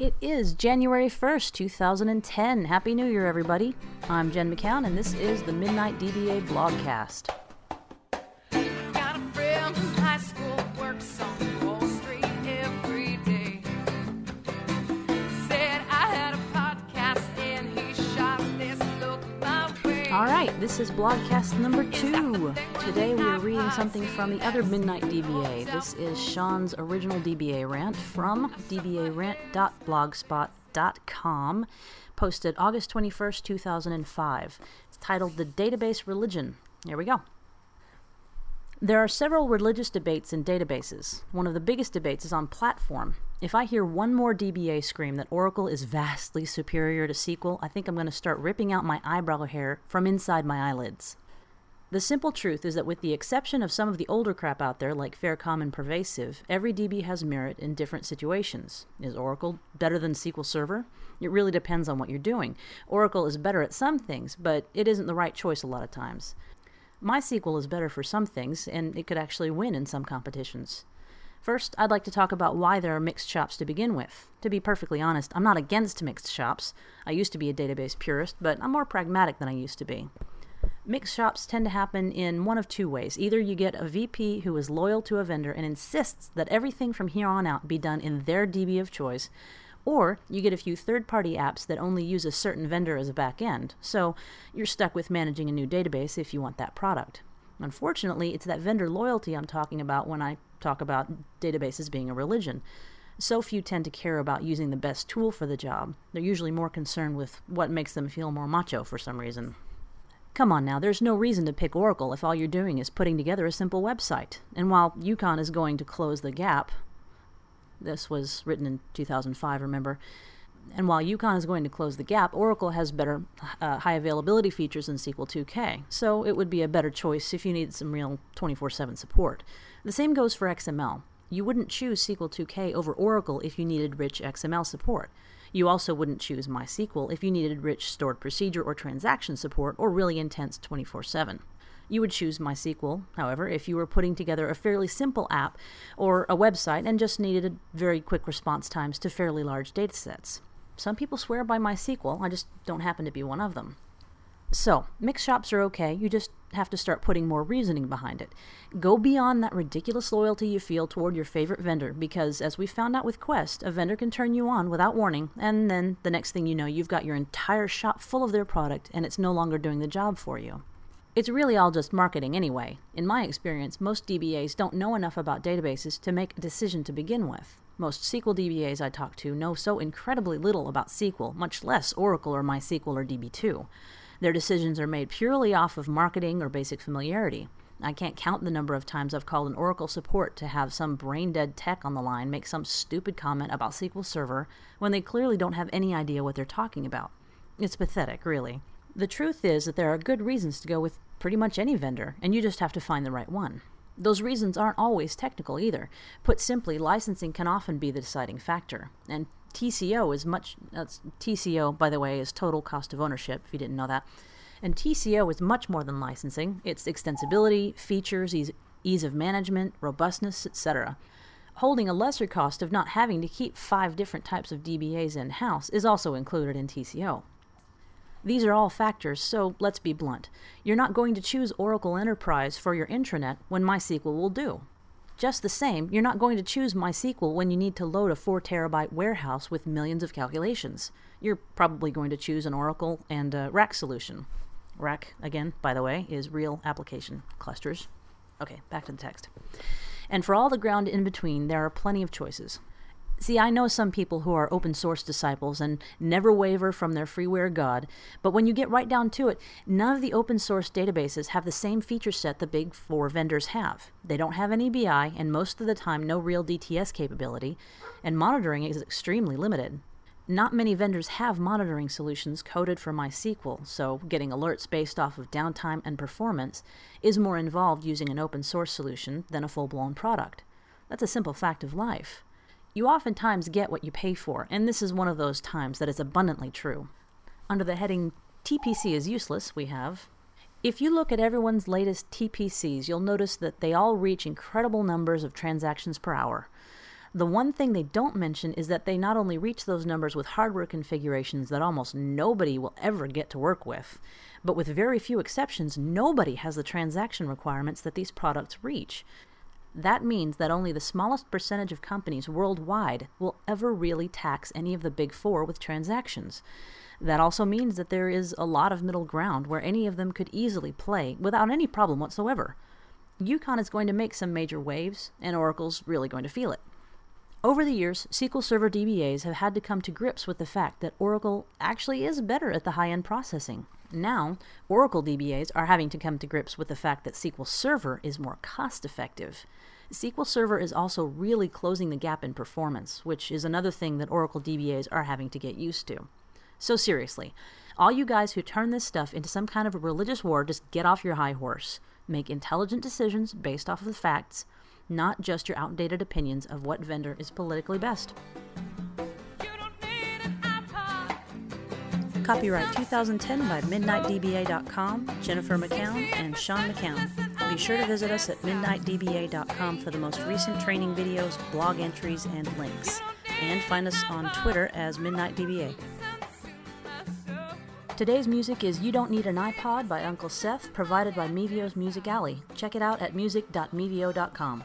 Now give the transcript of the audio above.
It is January 1st, 2010. Happy New Year, everybody. I'm Jen McCown, and this is the Midnight DBA blogcast. Got a friend from high school works on Wall Street every day. Said I had a podcast and he shot this look my way. All right, this is blogcast number two. Today we reading something from the other Midnight DBA. This is Sean's original DBA rant from dbarant.blogspot.com, posted August 21st, 2005. It's titled The Database Religion. Here we go. There are several religious debates in databases. One of the biggest debates is on platform. If I hear one more DBA scream that Oracle is vastly superior to SQL, I think I'm going to start ripping out my eyebrow hair from inside my eyelids. The simple truth is that, with the exception of some of the older crap out there like Faircom and Pervasive, every DB has merit in different situations. Is Oracle better than SQL Server? It really depends on what you're doing. Oracle is better at some things, but it isn't the right choice a lot of times. MySQL is better for some things, and it could actually win in some competitions. First, I'd like to talk about why there are mixed shops to begin with. To be perfectly honest, I'm not against mixed shops. I used to be a database purist, but I'm more pragmatic than I used to be. Mixed shops tend to happen in one of two ways. Either you get a VP who is loyal to a vendor and insists that everything from here on out be done in their DB of choice, or you get a few third party apps that only use a certain vendor as a back end, so you're stuck with managing a new database if you want that product. Unfortunately, it's that vendor loyalty I'm talking about when I talk about databases being a religion. So few tend to care about using the best tool for the job. They're usually more concerned with what makes them feel more macho for some reason. Come on now, there's no reason to pick Oracle if all you're doing is putting together a simple website. And while Yukon is going to close the gap, this was written in 2005, remember? And while Yukon is going to close the gap, Oracle has better uh, high availability features than SQL 2K, so it would be a better choice if you need some real 24 7 support. The same goes for XML. You wouldn't choose SQL 2K over Oracle if you needed rich XML support. You also wouldn't choose MySQL if you needed rich stored procedure or transaction support or really intense 24 7. You would choose MySQL, however, if you were putting together a fairly simple app or a website and just needed very quick response times to fairly large datasets. Some people swear by MySQL, I just don't happen to be one of them. So, mixed shops are okay, you just have to start putting more reasoning behind it. Go beyond that ridiculous loyalty you feel toward your favorite vendor, because as we found out with Quest, a vendor can turn you on without warning, and then the next thing you know, you've got your entire shop full of their product and it's no longer doing the job for you. It's really all just marketing anyway. In my experience, most DBAs don't know enough about databases to make a decision to begin with. Most SQL DBAs I talk to know so incredibly little about SQL, much less Oracle or MySQL or DB2. Their decisions are made purely off of marketing or basic familiarity. I can't count the number of times I've called an Oracle support to have some brain dead tech on the line make some stupid comment about SQL Server when they clearly don't have any idea what they're talking about. It's pathetic, really. The truth is that there are good reasons to go with pretty much any vendor, and you just have to find the right one. Those reasons aren't always technical either. Put simply, licensing can often be the deciding factor, and TCO is much. TCO, by the way, is total cost of ownership. If you didn't know that, and TCO is much more than licensing. It's extensibility, features, ease, ease of management, robustness, etc. Holding a lesser cost of not having to keep five different types of DBAs in house is also included in TCO. These are all factors, so let's be blunt. You're not going to choose Oracle Enterprise for your intranet when MySQL will do. Just the same, you're not going to choose MySQL when you need to load a 4 terabyte warehouse with millions of calculations. You're probably going to choose an Oracle and a RAC solution. Rack, again, by the way, is real application clusters. Okay, back to the text. And for all the ground in between, there are plenty of choices. See, I know some people who are open source disciples and never waver from their freeware god, but when you get right down to it, none of the open source databases have the same feature set the big four vendors have. They don't have any BI, and most of the time, no real DTS capability, and monitoring is extremely limited. Not many vendors have monitoring solutions coded for MySQL, so getting alerts based off of downtime and performance is more involved using an open source solution than a full blown product. That's a simple fact of life. You oftentimes get what you pay for, and this is one of those times that is abundantly true. Under the heading TPC is useless, we have if you look at everyone's latest TPCs, you'll notice that they all reach incredible numbers of transactions per hour. The one thing they don't mention is that they not only reach those numbers with hardware configurations that almost nobody will ever get to work with, but with very few exceptions, nobody has the transaction requirements that these products reach. That means that only the smallest percentage of companies worldwide will ever really tax any of the big four with transactions. That also means that there is a lot of middle ground where any of them could easily play without any problem whatsoever. Yukon is going to make some major waves, and Oracle's really going to feel it. Over the years, SQL Server DBAs have had to come to grips with the fact that Oracle actually is better at the high end processing. Now, Oracle DBAs are having to come to grips with the fact that SQL Server is more cost effective. SQL Server is also really closing the gap in performance, which is another thing that Oracle DBAs are having to get used to. So, seriously, all you guys who turn this stuff into some kind of a religious war, just get off your high horse. Make intelligent decisions based off of the facts, not just your outdated opinions of what vendor is politically best. Copyright 2010 by MidnightDBA.com, Jennifer McCown, and Sean McCown. Be sure to visit us at MidnightDBA.com for the most recent training videos, blog entries, and links. And find us on Twitter as MidnightDBA. Today's music is You Don't Need an iPod by Uncle Seth, provided by Mevio's Music Alley. Check it out at music.mevio.com.